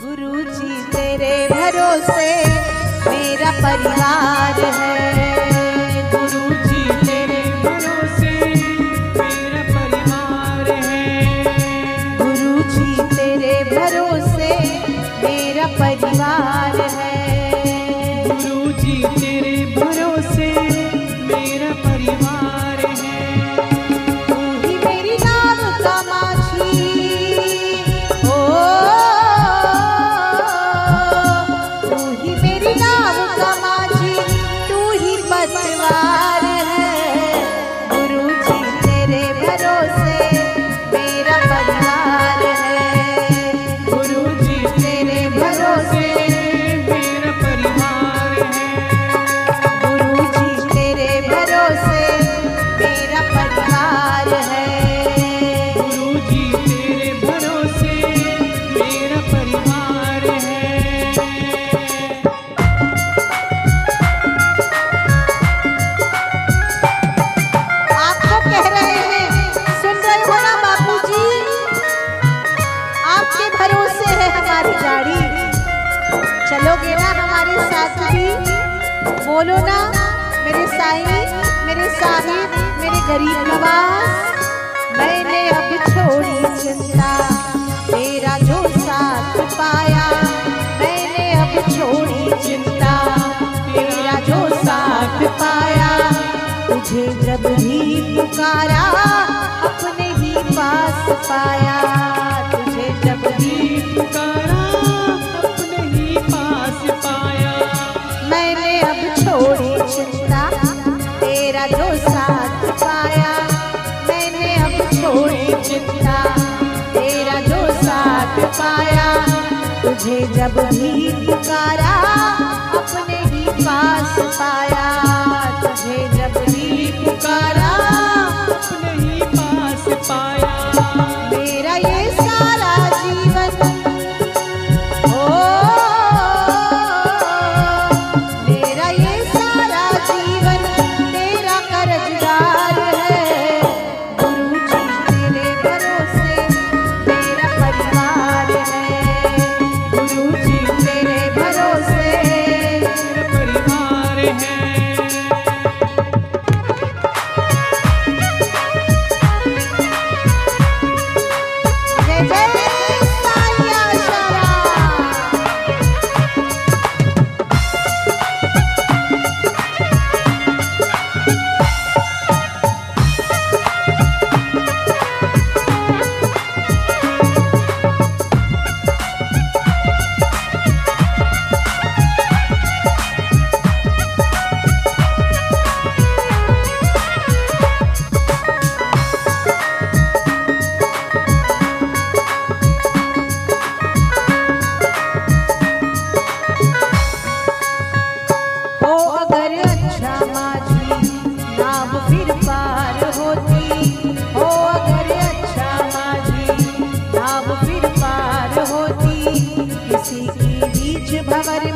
गुरु जी तेरे भरोसे मेरा परिवार है। चलोगे ना हमारे साथ भी बोलो ना, मेरे साई मेरे साई मेरे गरीब नवाज़, मैंने अब छोड़ी चिंता। तेरा जो साथ पाया, मैंने अब छोड़ी चिंता। तेरा जो साथ पाया, तुझे जब ही पुकारा, अपने ही पास पाया। छोड़ी चिंता? तेरा जो साथ पाया, तुझे जब भी पुकारा, अपने ही पास पाया। तुझे जब भी पुकारा, अपने ही पास पाया। परिवार है। भंवरी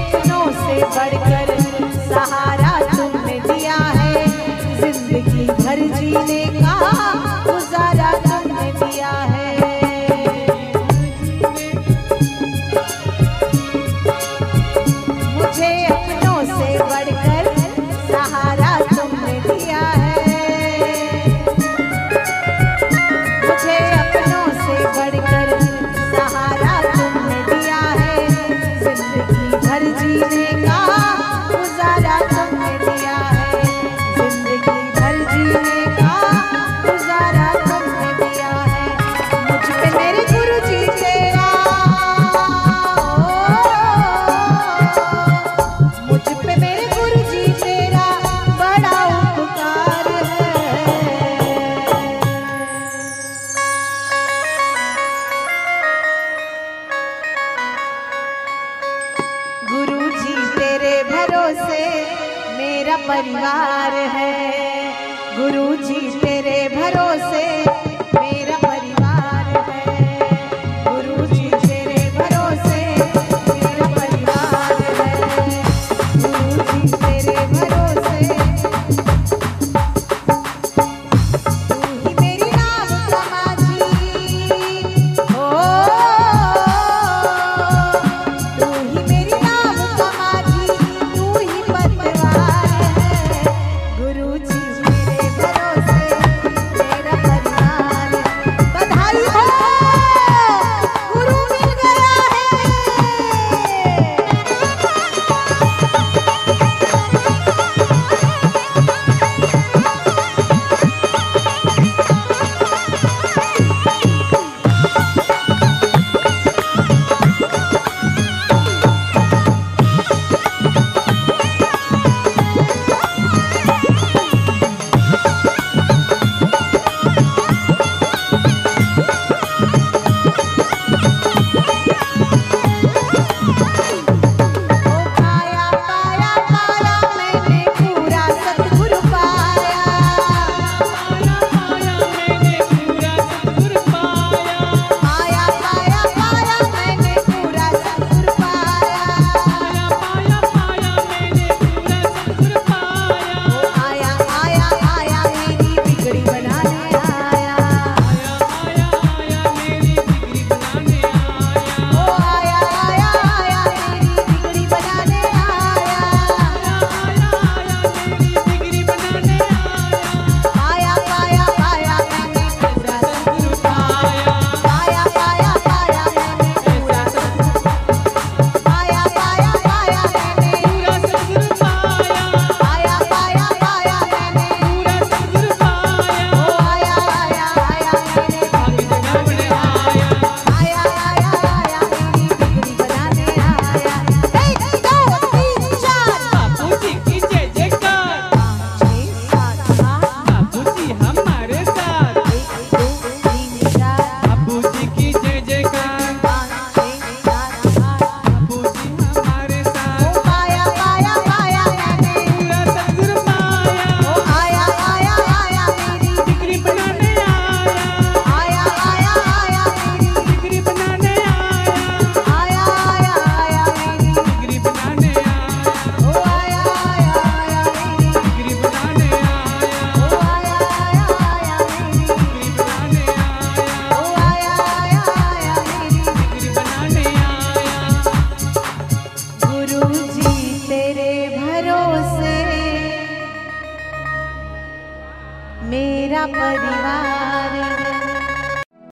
अपनों से बढ़कर परिवार है। गुरु जी